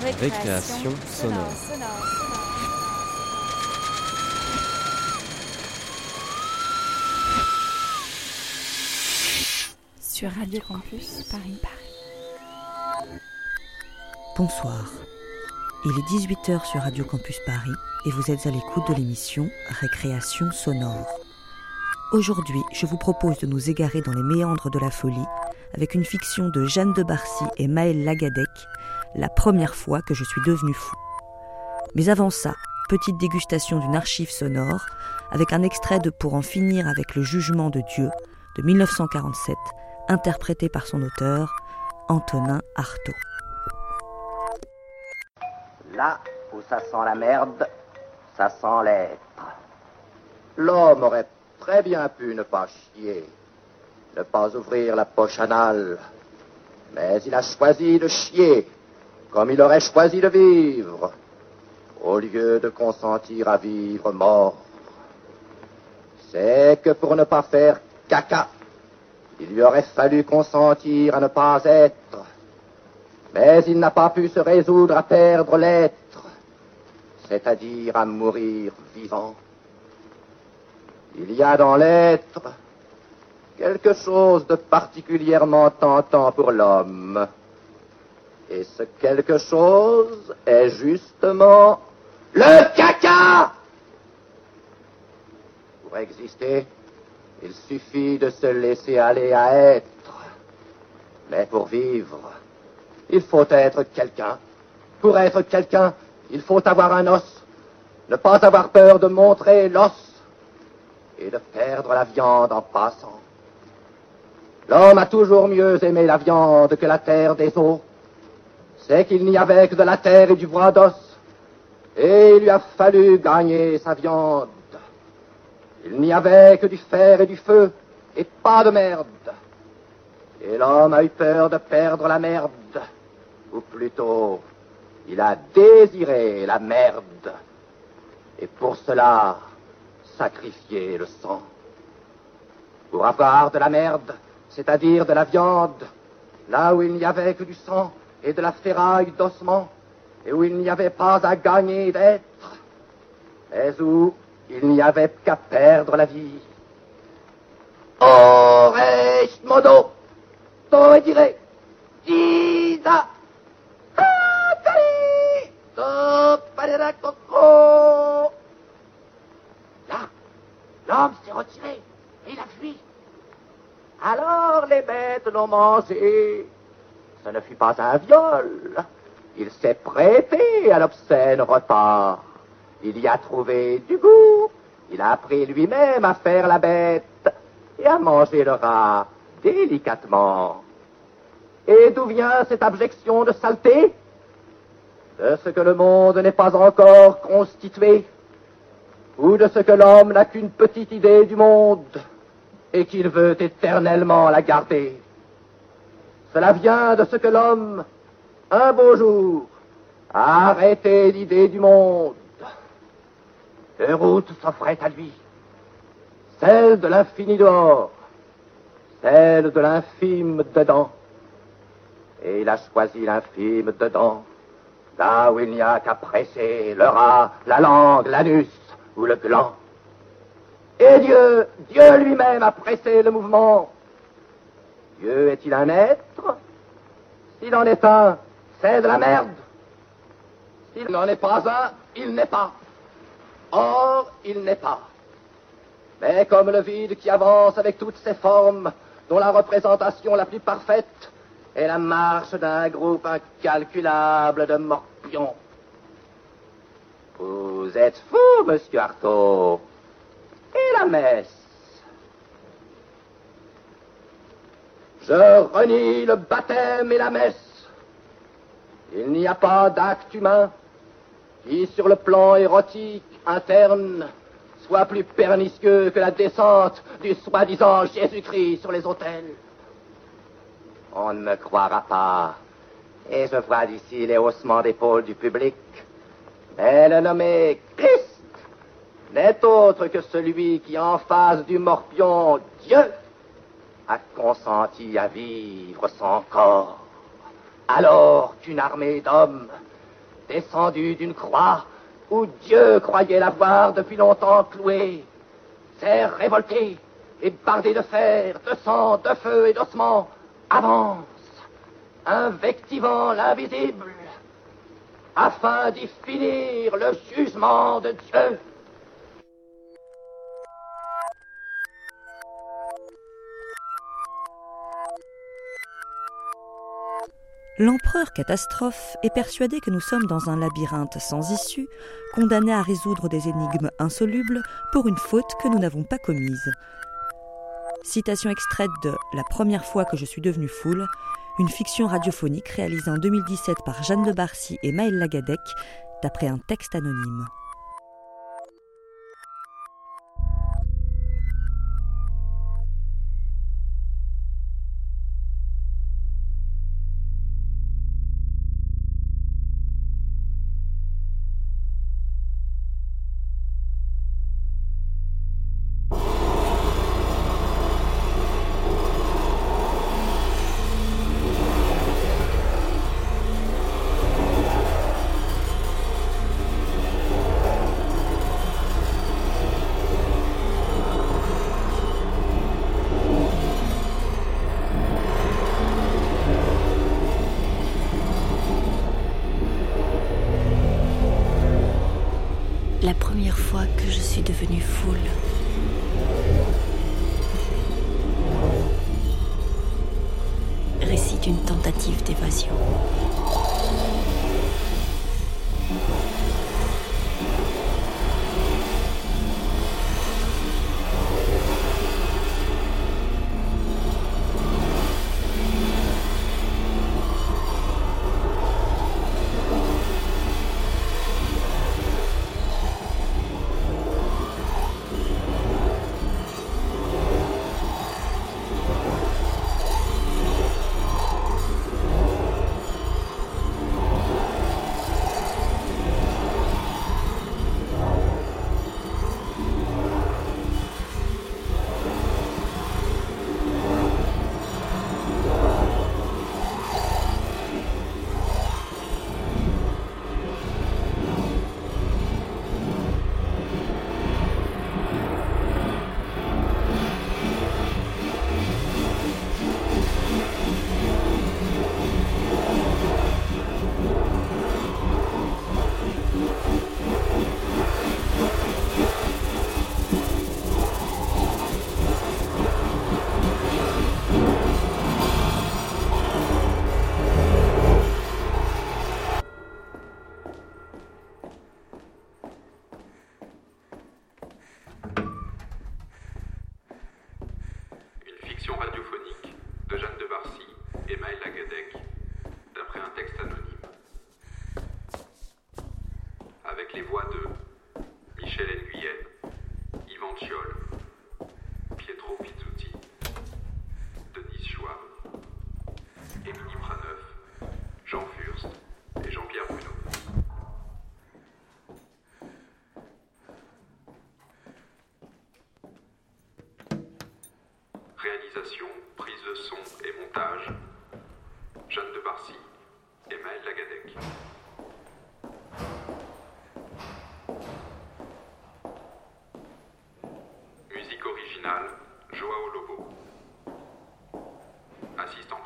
Récréation sonore. Sur Radio Campus Paris. Bonsoir. Il est 18h sur Radio Campus Paris et vous êtes à l'écoute de l'émission Récréation sonore. Aujourd'hui, je vous propose de nous égarer dans les méandres de la folie avec une fiction de Jeanne de Barcy et Maël Lagadec, la première fois que je suis devenu fou. Mais avant ça, petite dégustation d'une archive sonore avec un extrait de Pour en finir avec le jugement de Dieu de 1947, interprété par son auteur, Antonin Artaud. Là où ça sent la merde, ça sent l'être. L'homme aurait très bien pu ne pas chier, ne pas ouvrir la poche anale, mais il a choisi de chier comme il aurait choisi de vivre, au lieu de consentir à vivre mort. C'est que pour ne pas faire caca, il lui aurait fallu consentir à ne pas être, mais il n'a pas pu se résoudre à perdre l'être, c'est-à-dire à mourir vivant. Il y a dans l'être quelque chose de particulièrement tentant pour l'homme. Et ce quelque chose est justement le caca. Pour exister, il suffit de se laisser aller à être. Mais pour vivre, il faut être quelqu'un. Pour être quelqu'un, il faut avoir un os. Ne pas avoir peur de montrer l'os et de perdre la viande en passant. L'homme a toujours mieux aimé la viande que la terre des eaux c'est qu'il n'y avait que de la terre et du bois d'os, et il lui a fallu gagner sa viande. Il n'y avait que du fer et du feu, et pas de merde. Et l'homme a eu peur de perdre la merde, ou plutôt, il a désiré la merde, et pour cela, sacrifié le sang. Pour avoir de la merde, c'est-à-dire de la viande, là où il n'y avait que du sang, et de la ferraille d'ossement, et où il n'y avait pas à gagner d'être, mais où il n'y avait qu'à perdre la vie. Ores modo, to dire, Isa, Akari, to. Là, l'homme s'est retiré, et il a fui. Alors les bêtes l'ont mangé. Ne fut pas un viol. Il s'est prêté à l'obscène repas. Il y a trouvé du goût. Il a appris lui-même à faire la bête et à manger le rat délicatement. Et d'où vient cette abjection de saleté? De ce que le monde n'est pas encore constitué, ou de ce que l'homme n'a qu'une petite idée du monde et qu'il veut éternellement la garder. Cela vient de ce que l'homme, un beau jour, a arrêté l'idée du monde. Deux routes s'offraient à lui. Celle de l'infini dehors, celle de l'infime dedans. Et il a choisi l'infime dedans, là où il n'y a qu'à presser le rat, la langue, l'anus ou le gland. Et Dieu, Dieu lui-même a pressé le mouvement Dieu est-il un être? S'il en est un, c'est de la merde. S'il n'en est pas un, il n'est pas. Or, il n'est pas. Mais comme le vide qui avance avec toutes ses formes, dont la représentation la plus parfaite est la marche d'un groupe incalculable de morpions. Vous êtes fou, monsieur Artaud. Et la messe? Je renie le baptême et la messe. Il n'y a pas d'acte humain qui, sur le plan érotique interne, soit plus pernicieux que la descente du soi-disant Jésus-Christ sur les autels. On ne me croira pas, et je vois d'ici les haussements d'épaule du public. Mais le nommé Christ n'est autre que celui qui, en face du morpion Dieu, a consenti à vivre son corps, alors qu'une armée d'hommes descendu d'une croix où Dieu croyait l'avoir depuis longtemps cloué, s'est révolté et bardé de fer, de sang, de feu et d'ossements, avance, invectivant l'invisible, afin d'y finir le jugement de Dieu. L'empereur catastrophe est persuadé que nous sommes dans un labyrinthe sans issue, condamné à résoudre des énigmes insolubles pour une faute que nous n'avons pas commise. Citation extraite de La première fois que je suis devenu foule, une fiction radiophonique réalisée en 2017 par Jeanne de Barcy et Maël Lagadec, d'après un texte anonyme.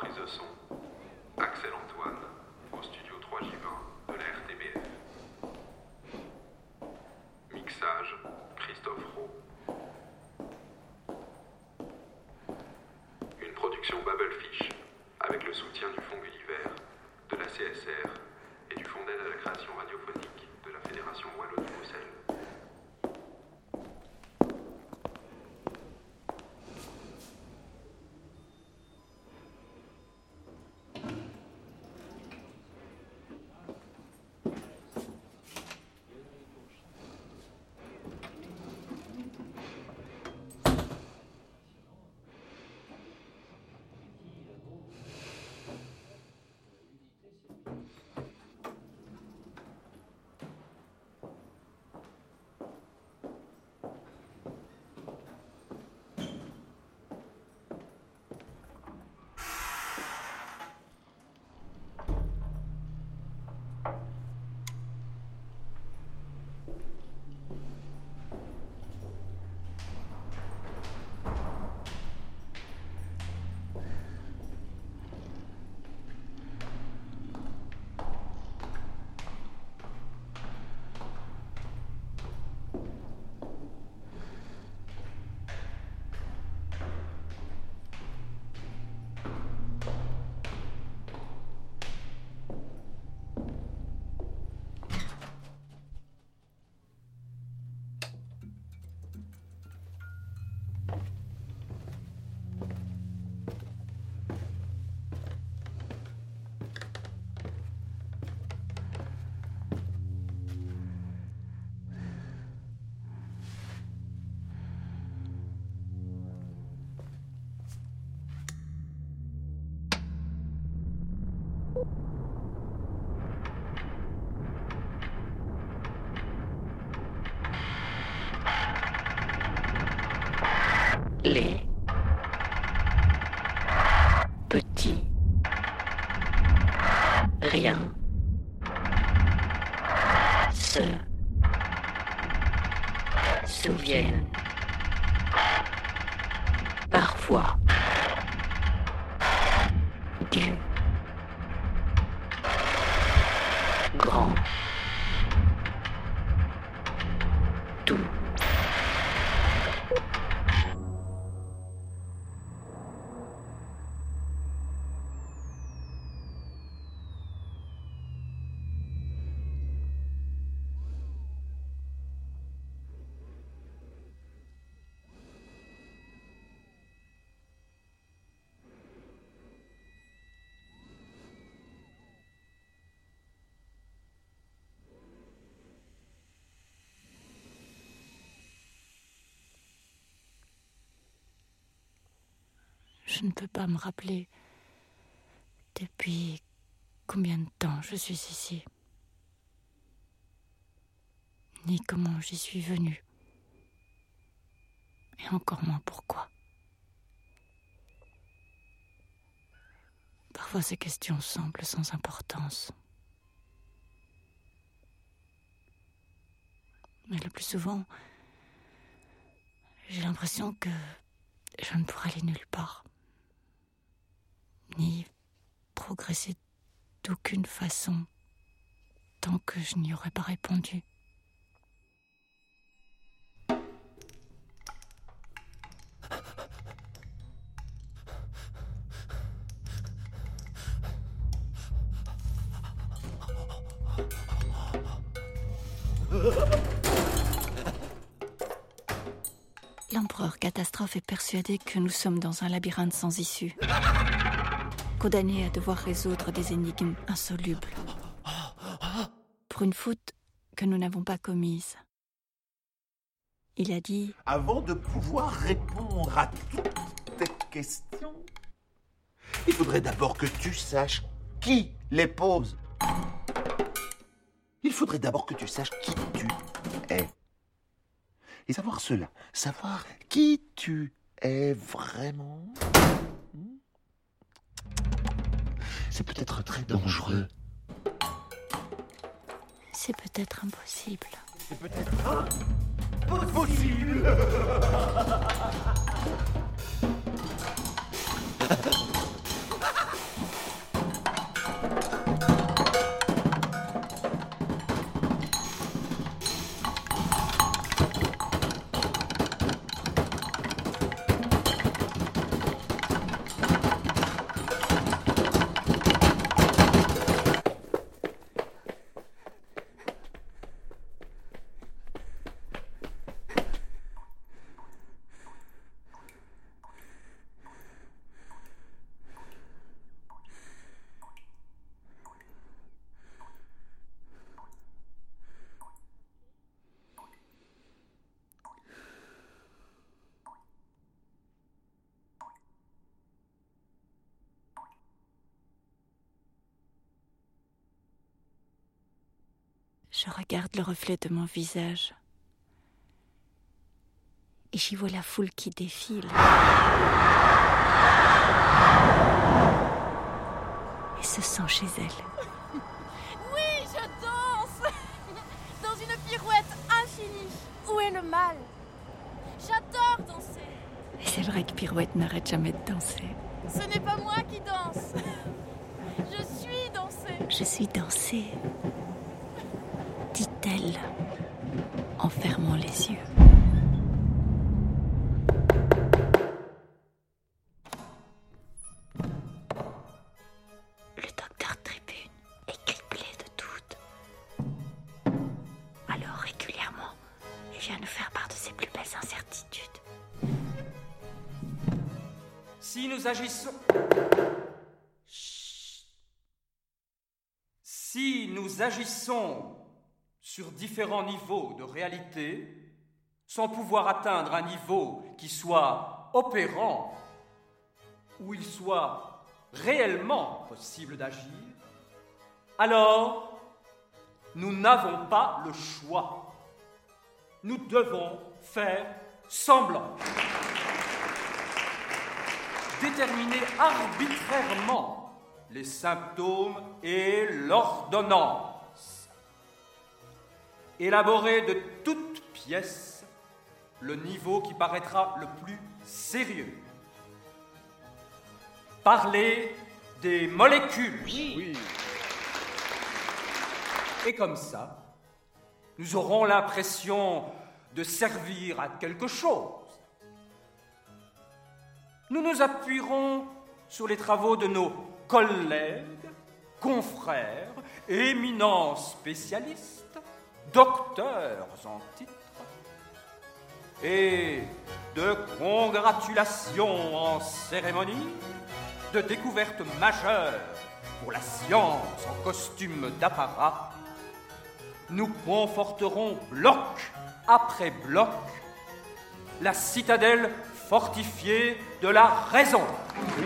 Prise de son, Axel Antoine, Je ne peux pas me rappeler depuis combien de temps je suis ici, ni comment j'y suis venue, et encore moins pourquoi. Parfois ces questions semblent sans importance. Mais le plus souvent, j'ai l'impression que je ne pourrai aller nulle part ni progresser d'aucune façon tant que je n'y aurais pas répondu. L'empereur catastrophe est persuadé que nous sommes dans un labyrinthe sans issue condamné à devoir résoudre des énigmes insolubles pour une faute que nous n'avons pas commise. Il a dit Avant de pouvoir répondre à toutes tes questions, il faudrait d'abord que tu saches qui les pose. Il faudrait d'abord que tu saches qui tu es. Et savoir cela, savoir qui tu es vraiment, c'est peut-être très dangereux. C'est peut-être impossible. C'est peut-être impossible. Je regarde le reflet de mon visage. Et j'y vois la foule qui défile. Et se sent chez elle. Oui, je danse Dans une pirouette infinie. Où est le mal? J'adore danser. Et c'est vrai que Pirouette n'arrête jamais de danser. Ce n'est pas moi qui danse. Je suis dansée. Je suis dansée, dit-elle, en fermant les yeux. Le docteur Tribune est criblé de doutes. Alors régulièrement, il vient nous faire part de ses plus belles incertitudes. Si nous agissons. Si nous agissons sur différents niveaux de réalité, sans pouvoir atteindre un niveau qui soit opérant, où il soit réellement possible d'agir, Alors, nous n'avons pas le choix. Nous devons faire semblant. Déterminer arbitrairement les symptômes et l'ordonnance. Élaborer de toutes pièces le niveau qui paraîtra le plus sérieux. Parler des molécules. Oui. Et comme ça, nous aurons l'impression de servir à quelque chose. Nous nous appuierons sur les travaux de nos collègues, confrères, éminents spécialistes, docteurs en titre, et de congratulations en cérémonie, de découvertes majeures pour la science en costume d'apparat, nous conforterons bloc après bloc la citadelle fortifiée de la raison. Et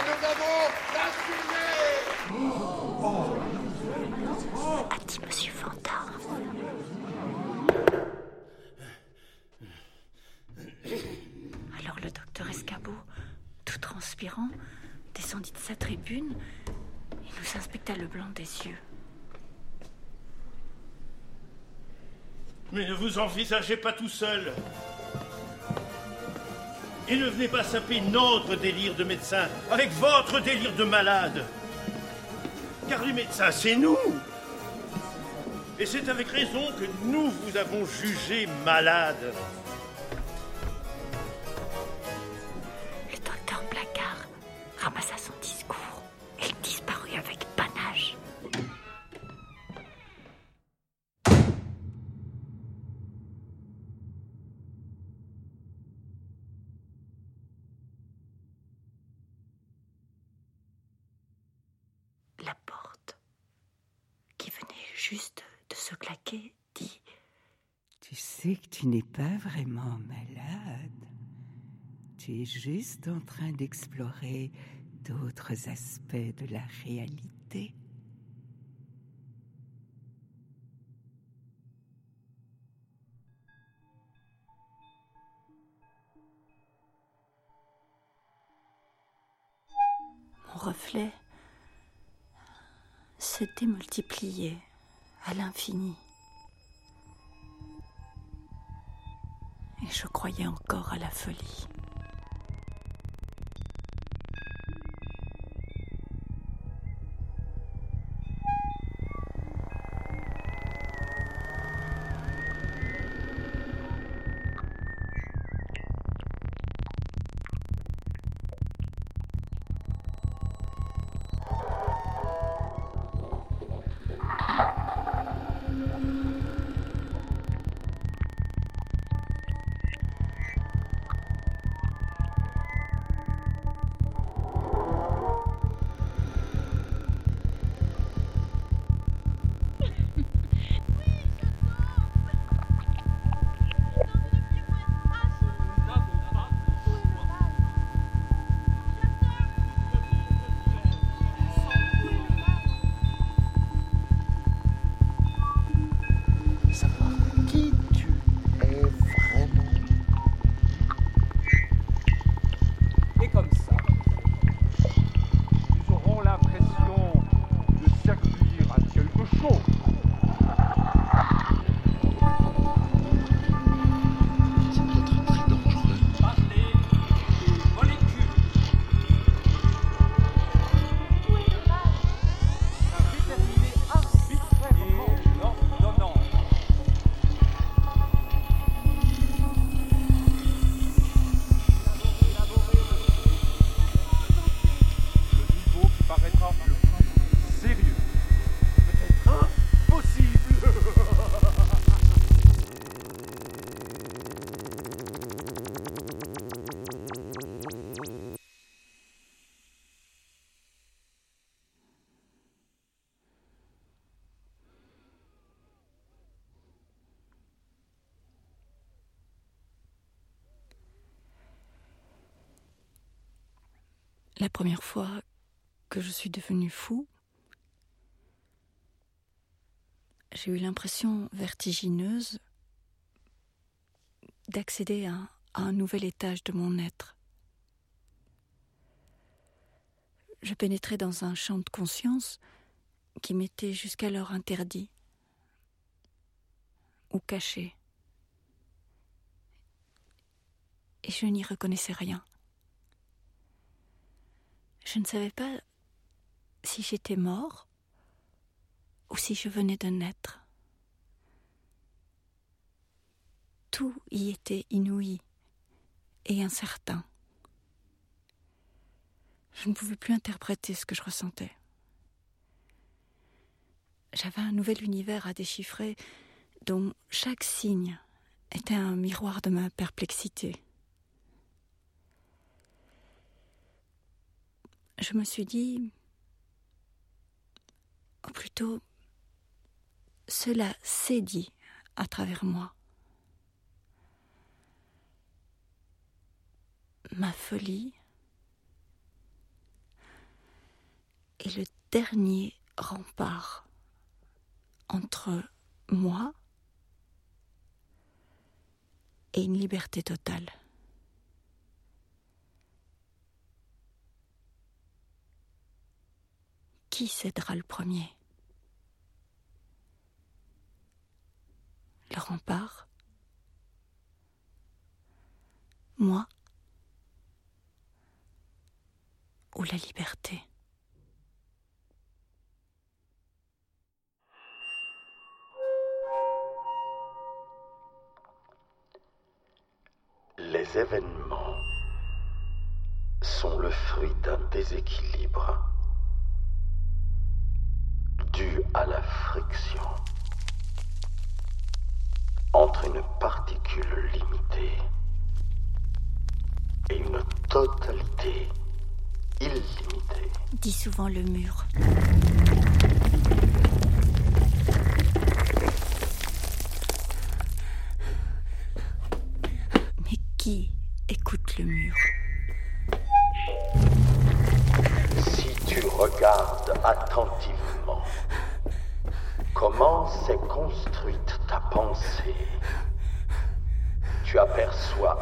nous avons Monsieur Fantard. Alors le docteur Escabeau, tout transpirant, descendit de sa tribune et nous inspecta le blanc des yeux. Mais ne vous envisagez pas tout seul. Et ne venez pas saper notre délire de médecin avec votre délire de malade. Car les médecins, c'est nous. Et c'est avec raison que nous vous avons jugé malade. Sais que tu n'es pas vraiment malade. Tu es juste en train d'explorer d'autres aspects de la réalité. Mon reflet se démultipliait à l'infini. Je croyais encore à la folie. La première fois que je suis devenu fou, j'ai eu l'impression vertigineuse d'accéder à, à un nouvel étage de mon être. Je pénétrais dans un champ de conscience qui m'était jusqu'alors interdit ou caché. Et je n'y reconnaissais rien. Je ne savais pas si j'étais mort ou si je venais de naître. Tout y était inouï et incertain. Je ne pouvais plus interpréter ce que je ressentais. J'avais un nouvel univers à déchiffrer dont chaque signe était un miroir de ma perplexité. Je me suis dit, ou plutôt, cela s'est dit à travers moi. Ma folie est le dernier rempart entre moi et une liberté totale. Qui cédera le premier? Le rempart? Moi? Ou la liberté? Les événements sont le fruit d'un déséquilibre dû à la friction entre une particule limitée et une totalité illimitée. Dis souvent le mur. Mais qui écoute le mur? Si tu regardes attentivement comment s'est construite ta pensée, tu aperçois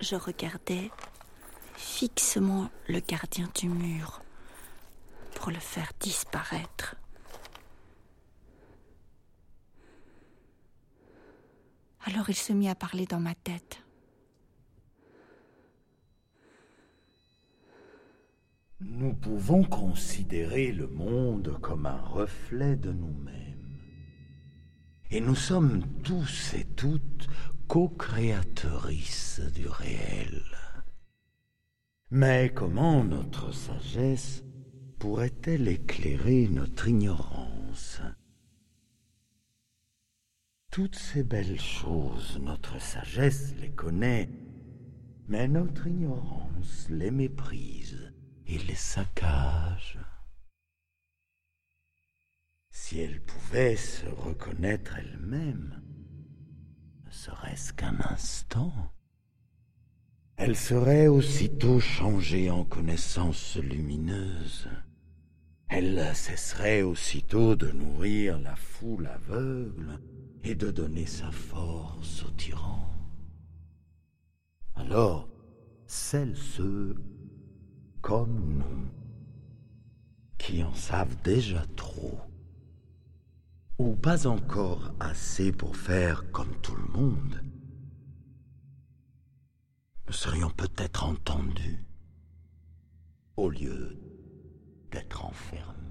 Je regardais fixement le gardien du mur pour le faire disparaître. Alors il se mit à parler dans ma tête. Nous pouvons considérer le monde comme un reflet de nous-mêmes. Et nous sommes tous et toutes co-créatrices du réel. Mais comment notre sagesse pourrait-elle éclairer notre ignorance? Toutes ces belles choses, notre sagesse les connaît, mais notre ignorance les méprise et les saccage. Si elle pouvait se reconnaître elle-même, serait-ce qu'un instant, elle serait aussitôt changée en connaissance lumineuse. Elle cesserait aussitôt de nourrir la foule aveugle et de donner sa force aux tyrans. Alors, celles ceux comme nous, qui en savent déjà trop, ou pas encore assez pour faire comme tout le monde, nous serions peut-être entendus au lieu d'être enfermés.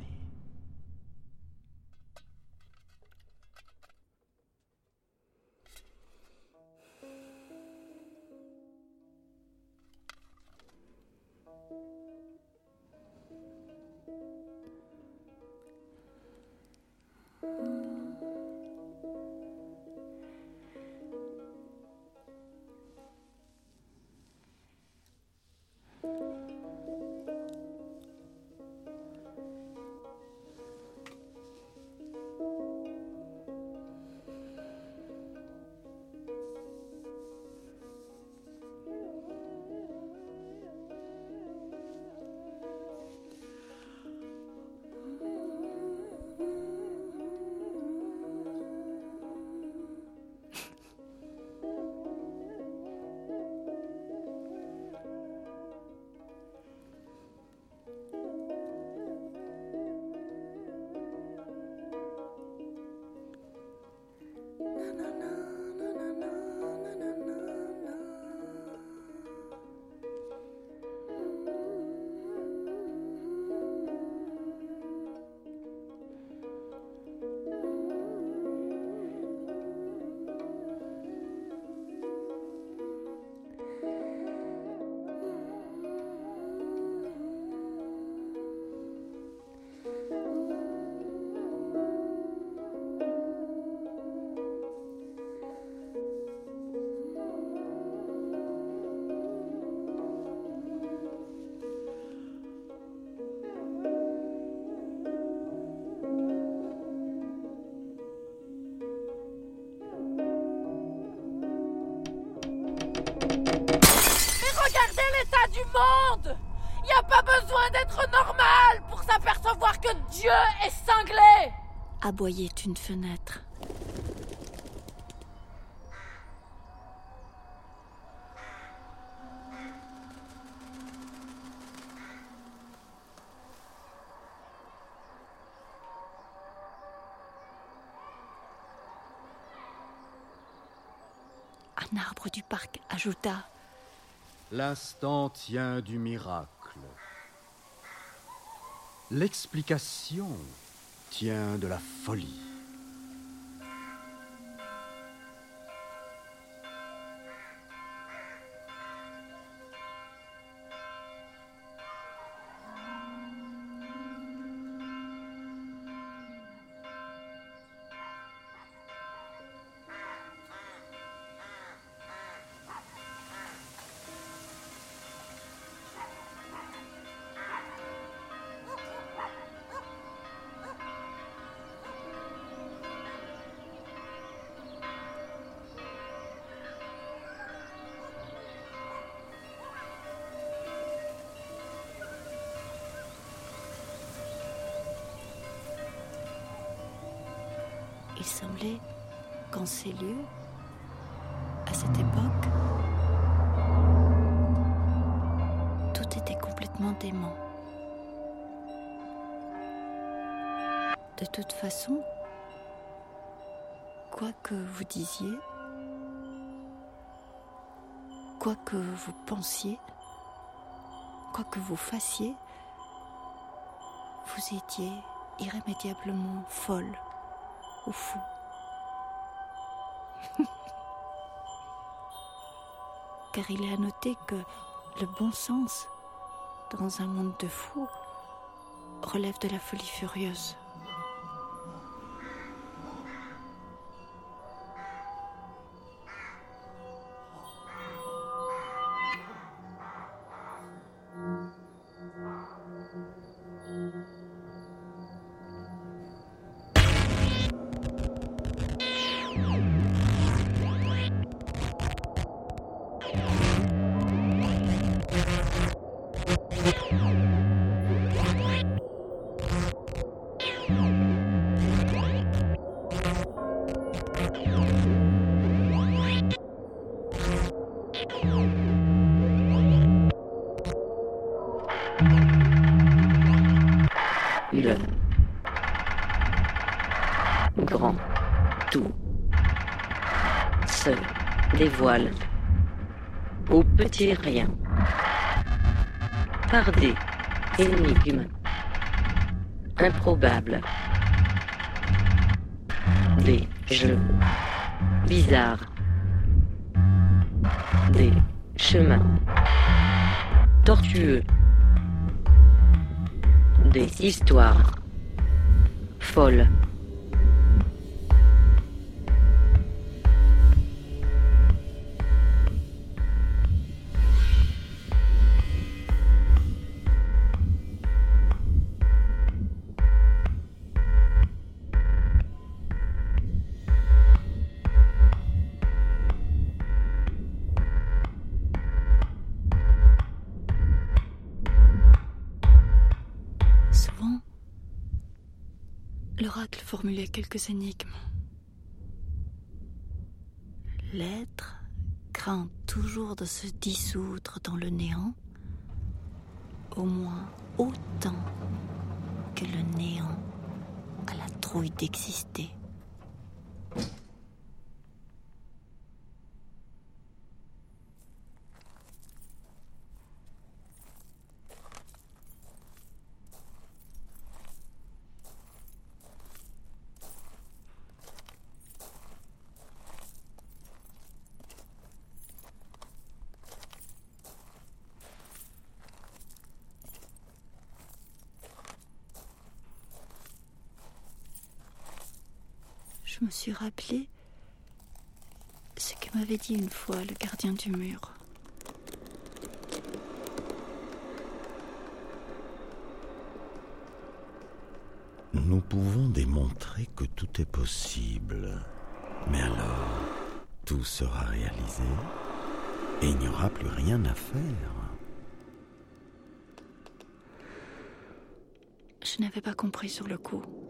Du monde. Il a pas besoin d'être normal pour s'apercevoir que Dieu est cinglé. Aboyait une fenêtre. Un arbre du parc ajouta L'instant tient du miracle. L'explication tient de la folie. Quoi que vous disiez, quoi que vous pensiez, quoi que vous fassiez, vous étiez irrémédiablement folle ou fou. Car il est à noter que le bon sens, dans un monde de fous, relève de la folie furieuse. Rien. Par des énigmes improbables, des jeux. Bizarres, des chemins. Tortueux, des histoires. Folles. Quelques énigmes. L'être craint toujours de se dissoudre dans le néant, au moins autant que le néant a la trouille d'exister. Je me suis rappelé ce que m'avait dit une fois le gardien du mur. Nous pouvons démontrer que tout est possible. Mais alors, tout sera réalisé et il n'y aura plus rien à faire. Je n'avais pas compris sur le coup.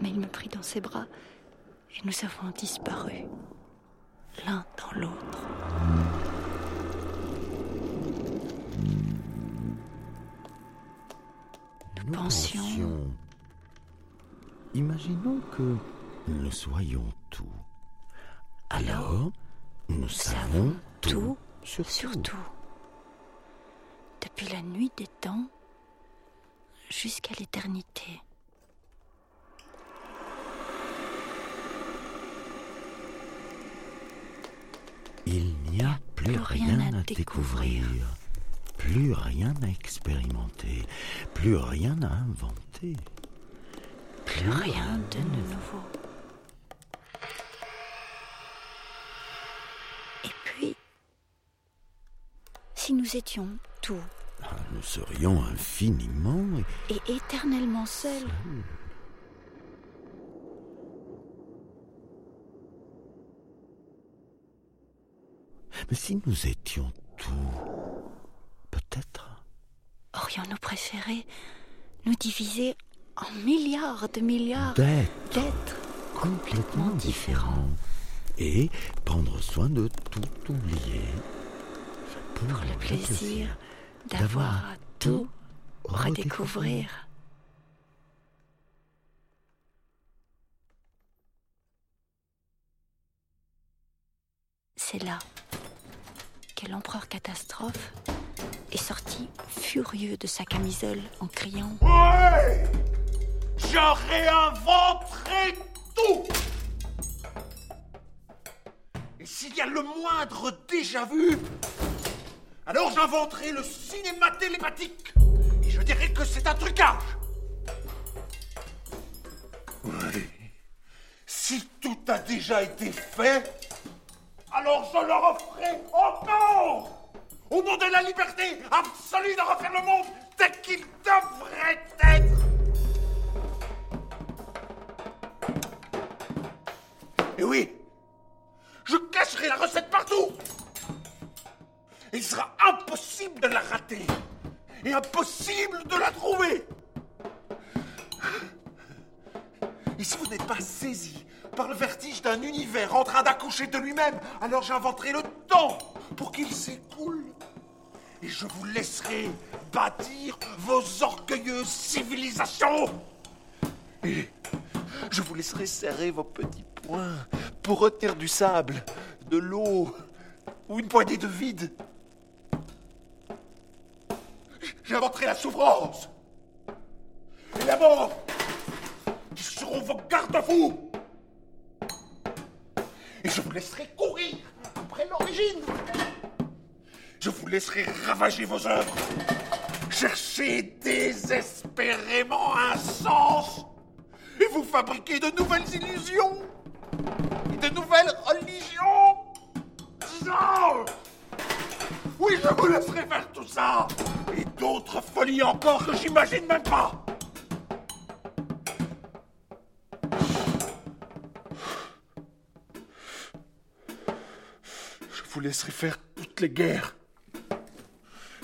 Mais il me prit dans ses bras et nous avons disparu, l'un dans l'autre. Nous pensions. Imaginons que nous soyons tout. Alors, nous savons tout sur sur tout. Depuis la nuit des temps jusqu'à l'éternité. Il plus, rien, à découvrir, plus rien à expérimenter, plus rien à inventer. Plus rien de nouveau. Et puis, si nous étions tout. Ah, Nous serions infiniment et éternellement seuls, Mais si nous étions tout, peut-être. aurions-nous préféré nous diviser en milliards de milliards? D'êtres complètement différents et prendre soin de tout oublier. Pour le plaisir d'avoir à tout redécouvrir. C'est là que l'empereur catastrophe est sorti furieux de sa camisole en criant Ouais Je réinventerai tout Et s'il y a le moindre déjà vu, alors j'inventerai le cinéma télépathique et je dirai que c'est un trucage. Ouais. Si tout a déjà été fait, alors je leur offrirai encore Au nom de la liberté absolue de refaire le monde tel qu'il devrait être Et oui, je cacherai la recette partout Il sera impossible de la rater et impossible de la trouver. Et si vous n'êtes pas saisi par le vertige d'un univers en train d'accoucher de lui-même, alors j'inventerai le temps pour qu'il s'écoule. Et je vous laisserai bâtir vos orgueilleuses civilisations. Et je vous laisserai serrer vos petits poings pour retenir du sable, de l'eau ou une poignée de vide. J'inventerai la souffrance et la mort qui seront vos garde-fous. Je vous laisserai courir après l'origine. Je vous laisserai ravager vos œuvres, chercher désespérément un sens et vous fabriquer de nouvelles illusions et de nouvelles religions. Non Oui, je vous laisserai faire tout ça et d'autres folies encore que j'imagine même pas. Vous laisserai faire toutes les guerres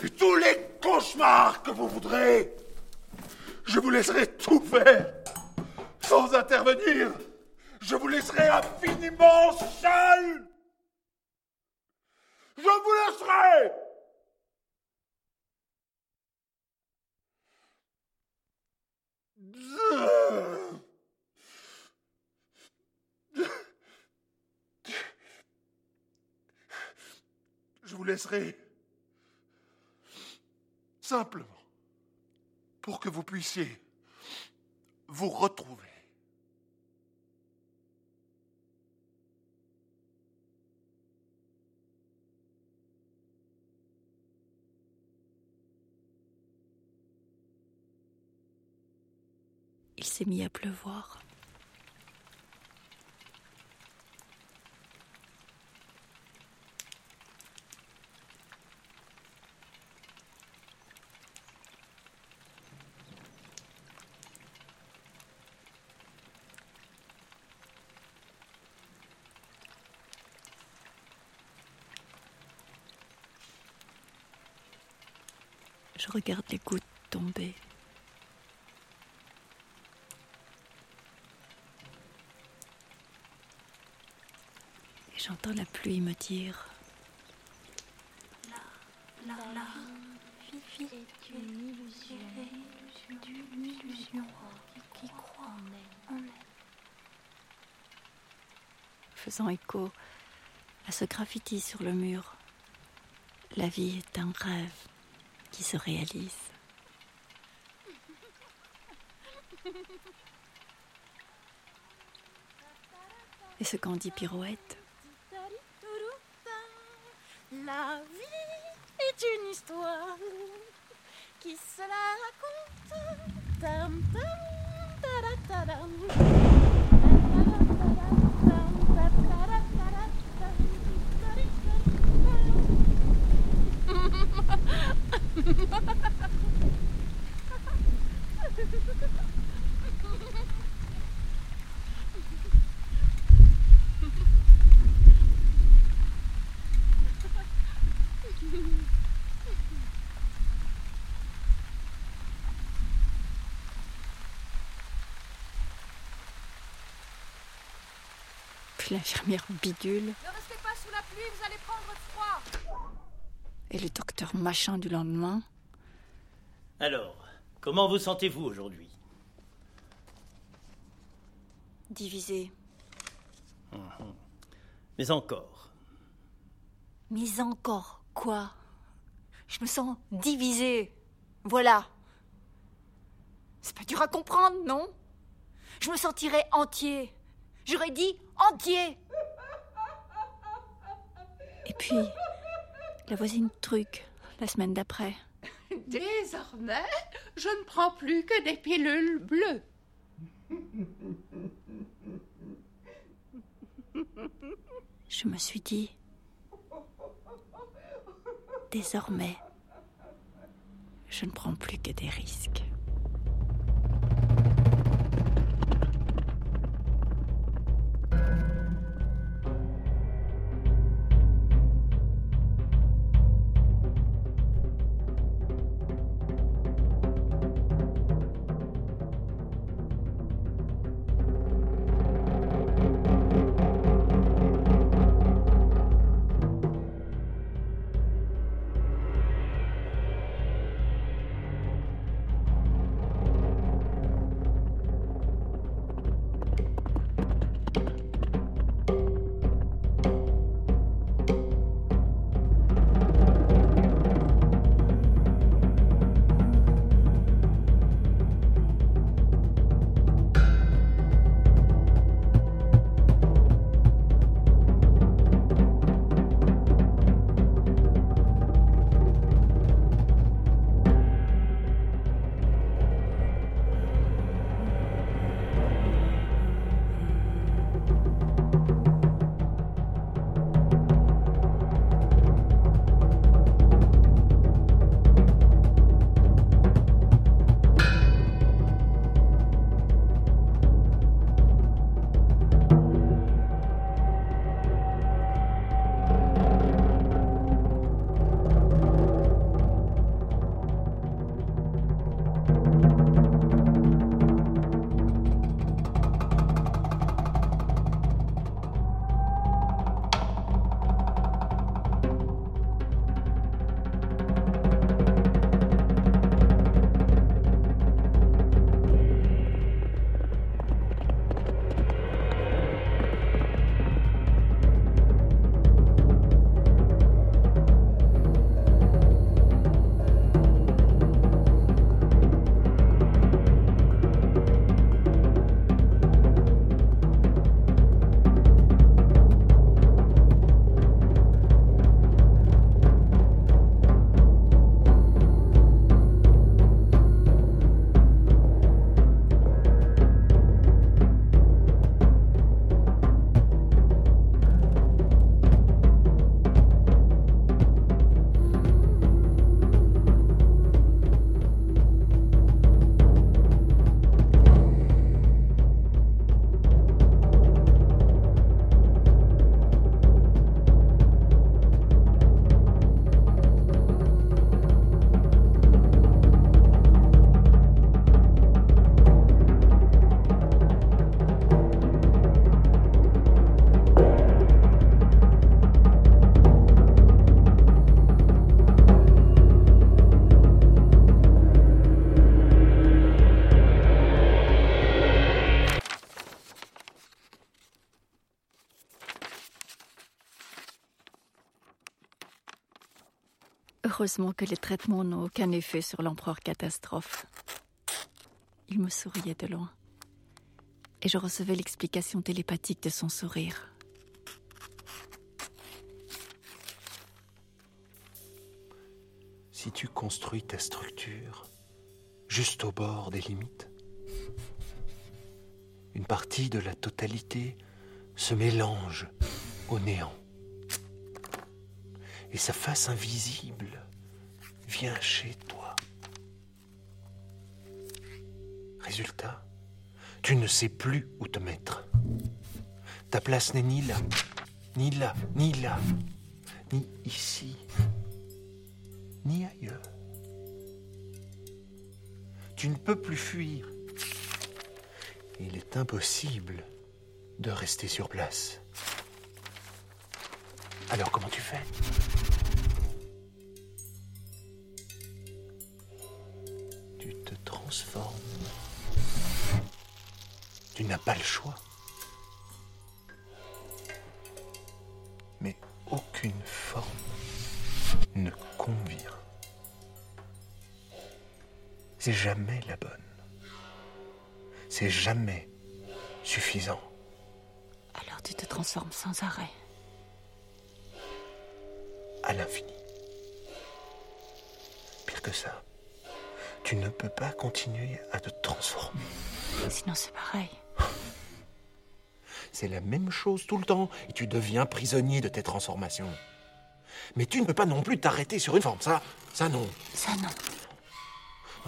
et tous les cauchemars que vous voudrez. Je vous laisserai tout faire sans intervenir. Je vous laisserai infiniment seul. Je vous laisserai. Je vous laisserai simplement pour que vous puissiez vous retrouver. Il s'est mis à pleuvoir. Regarde les gouttes tomber. Et j'entends la pluie me dire La, la vie est une illusion, une illusion qui croit en elle. faisant écho à ce graffiti sur le mur. La vie est un rêve qui se réalise. Et ce qu'en dit Pirouette, La vie est une histoire qui se la raconte. Puis l'infirmière bidule Ne restez pas sous la pluie, vous allez prendre froid. Et le docteur machin du lendemain. Alors, comment vous sentez-vous aujourd'hui? Divisé. Mhm. Mais encore. Mais encore quoi? Je me sens divisée. Voilà. C'est pas dur à comprendre, non? Je me sentirais entier. J'aurais dit entier. Et puis, la voisine truc, la semaine d'après. Désormais, je ne prends plus que des pilules bleues. Je me suis dit, désormais, je ne prends plus que des risques. Heureusement que les traitements n'ont aucun effet sur l'empereur catastrophe. Il me souriait de loin. Et je recevais l'explication télépathique de son sourire. Si tu construis ta structure juste au bord des limites, une partie de la totalité se mélange au néant. Et sa face invisible vient chez toi. Résultat, tu ne sais plus où te mettre. Ta place n'est ni là, ni là, ni là, ni ici, ni ailleurs. Tu ne peux plus fuir. Il est impossible de rester sur place. Alors comment tu fais? Tu n'as pas le choix. Mais aucune forme ne convient. C'est jamais la bonne. C'est jamais suffisant. Alors tu te transformes sans arrêt. À l'infini. Pire que ça, tu ne peux pas continuer à te transformer. Sinon c'est pareil. C'est la même chose tout le temps et tu deviens prisonnier de tes transformations. Mais tu ne peux pas non plus t'arrêter sur une forme, ça, ça non. Ça non.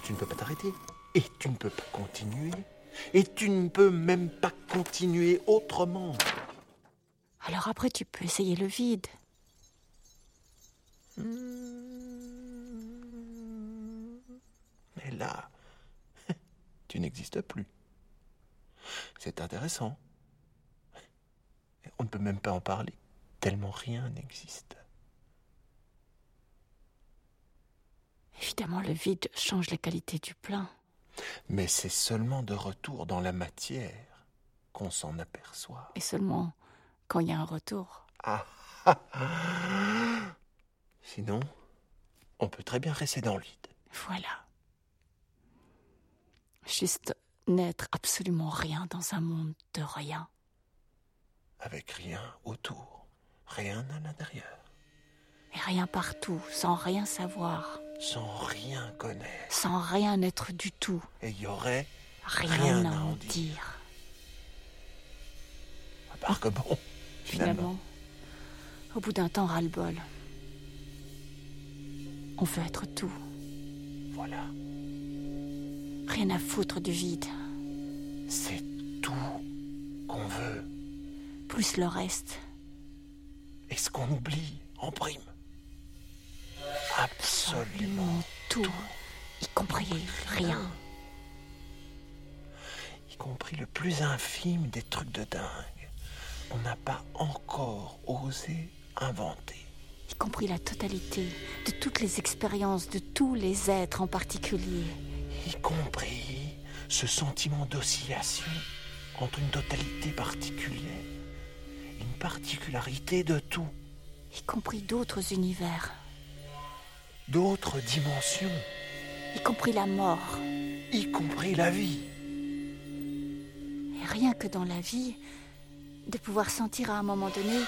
Tu ne peux pas t'arrêter. Et tu ne peux pas continuer. Et tu ne peux même pas continuer autrement. Alors après tu peux essayer le vide. Là, tu n'existes plus. C'est intéressant. On ne peut même pas en parler, tellement rien n'existe. Évidemment, le vide change la qualité du plein. Mais c'est seulement de retour dans la matière qu'on s'en aperçoit. Et seulement quand il y a un retour. Ah Sinon, on peut très bien rester dans le vide. Voilà. Juste n'être absolument rien dans un monde de rien. Avec rien autour, rien à l'intérieur. Et rien partout, sans rien savoir. Sans rien connaître. Sans rien être du tout. Et il y aurait rien, à en dire. dire. À part que bon, finalement. finalement au bout d'un temps ras-le-bol. On veut être tout. Voilà. Rien à foutre du vide. C'est tout qu'on veut. Plus le reste. Et ce qu'on oublie en prime. Absolument tout. tout. Y compris rien. Y compris le plus infime des trucs de dingue. On n'a pas encore osé inventer y compris la totalité de toutes les expériences de tous les êtres en particulier. Y compris ce sentiment d'oscillation entre une totalité particulière et une particularité de tout. Y compris d'autres univers. D'autres dimensions. Y compris la mort. Y compris la vie. Et rien que dans la vie, de pouvoir sentir à un moment donné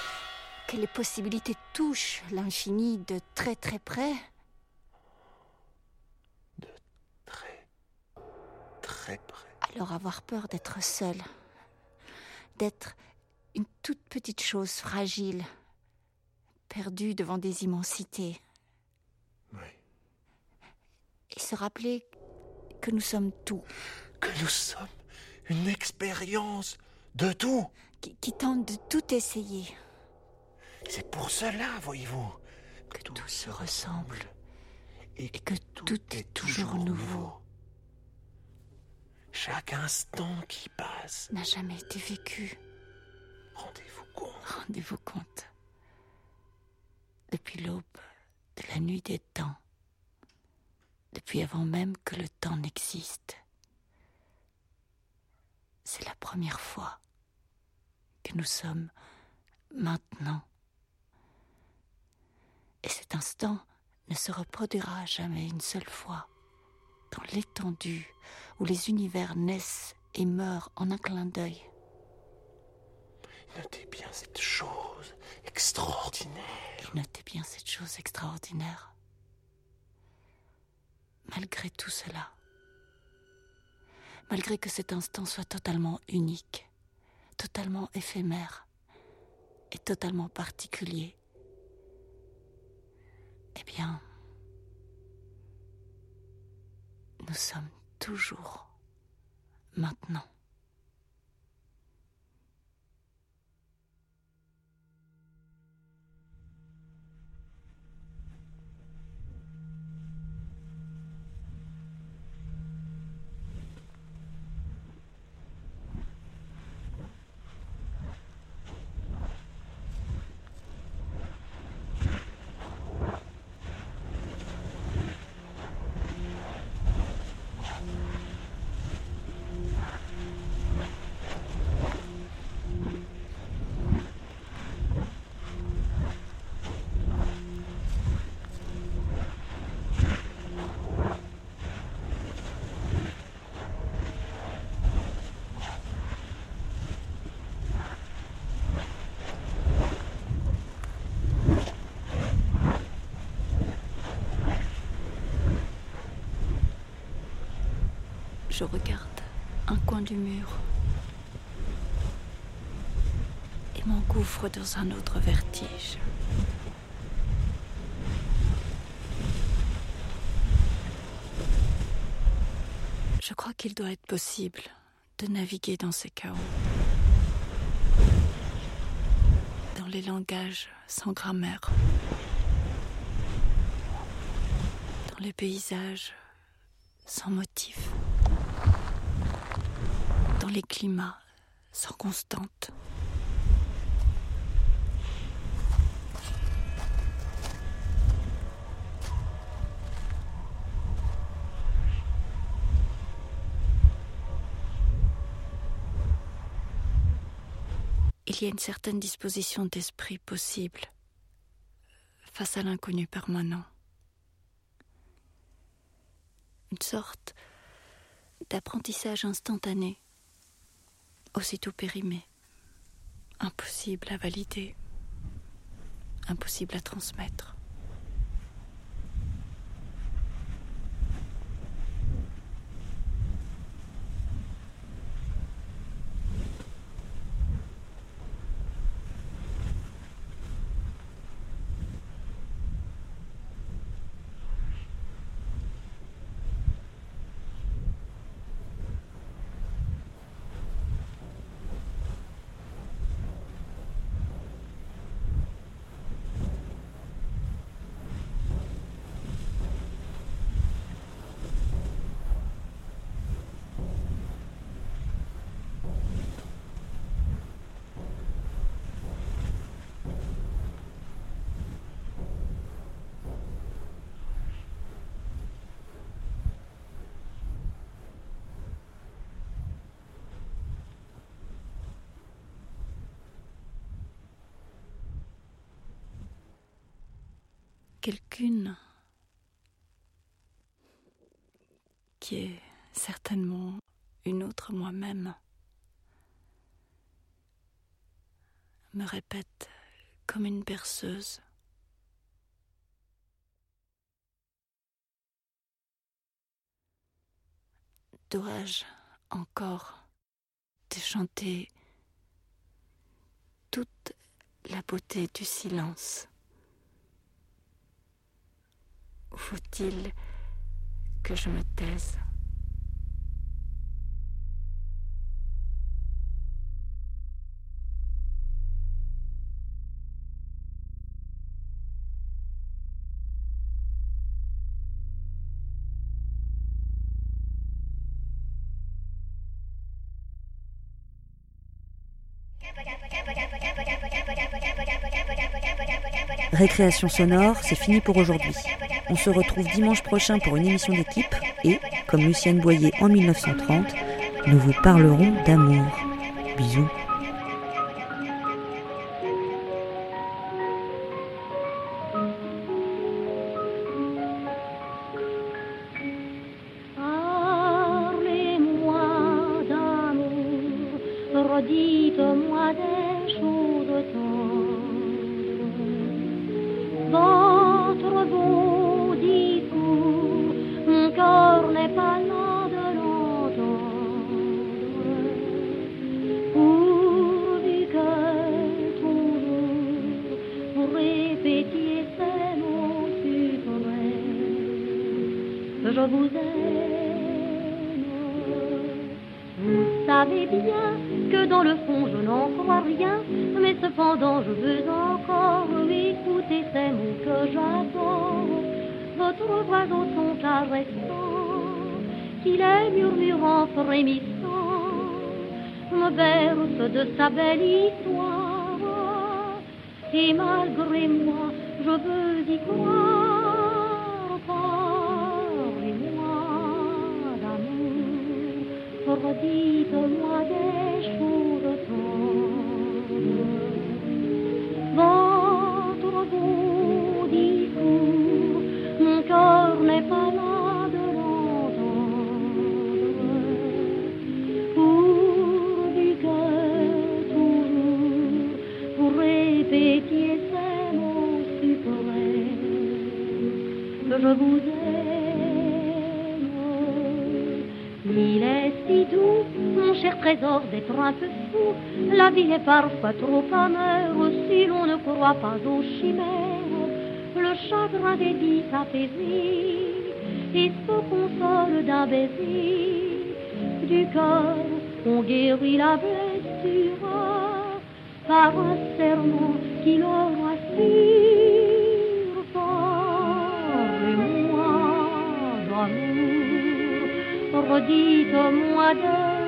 que les possibilités touchent l'infini de très très près De très très près. Alors avoir peur d'être seul, d'être une toute petite chose fragile, perdue devant des immensités. Oui. Et se rappeler que nous sommes tout. Que nous sommes une expérience de tout. Qui, qui tente de tout essayer. C'est pour cela, voyez-vous, que, tout, se ressemble et, que, tout, est toujours nouveau. Chaque instant qui passe n'a jamais été vécu. Rendez-vous compte. Rendez-vous compte. Depuis l'aube de la nuit des temps, depuis avant même que le temps n'existe, c'est la première fois que nous sommes maintenant et cet instant ne se reproduira jamais une seule fois dans l'étendue où les univers naissent et meurent en un clin d'œil. Notez bien cette chose extraordinaire. Notez bien cette chose extraordinaire. Malgré tout cela, malgré que cet instant soit totalement unique, totalement éphémère et totalement particulier, eh bien, nous sommes toujours maintenant. Je regarde un coin du mur et m'engouffre dans un autre vertige. Je crois qu'il doit être possible de naviguer dans ces chaos. Dans les langages sans grammaire. Dans les paysages sans motif. Les climats sans constante. Il y a une certaine disposition d'esprit possible face à l'inconnu permanent. Une sorte d'apprentissage instantané, aussitôt périmé, impossible à valider, impossible à transmettre. quelqu'une qui est une autre moi-même. Me répète comme une berceuse. Dois-je encore te chanter toute la beauté du silence? Faut-il que je me taise? Récréation sonore, c'est fini pour aujourd'hui. On se retrouve dimanche prochain pour une émission d'équipe et, comme Lucienne Boyer en 1930, nous vous parlerons d'amour. Bisous. La vie est parfois trop amère si l'on ne croit pas aux chimères. Le chagrin des vies s'apaisit et se console d'un baiser. Du cœur, on guérit la blessure par un serment qui leur assure. Parlez-moi d'amour, redites-moi des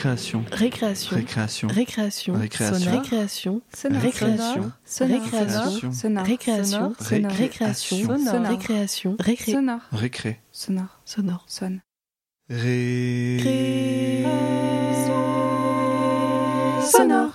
Récréation. Récréation. Récréation. Récréation. Récréation. Récréation. Sonore. Récréation. Sonore. Récréation. Sonore. Récréation. Sonore. Récréation. Sonore. Récréation. Récré. Sonore. Récré. Sonore. Sonore. Sonne. Ré. Sonore.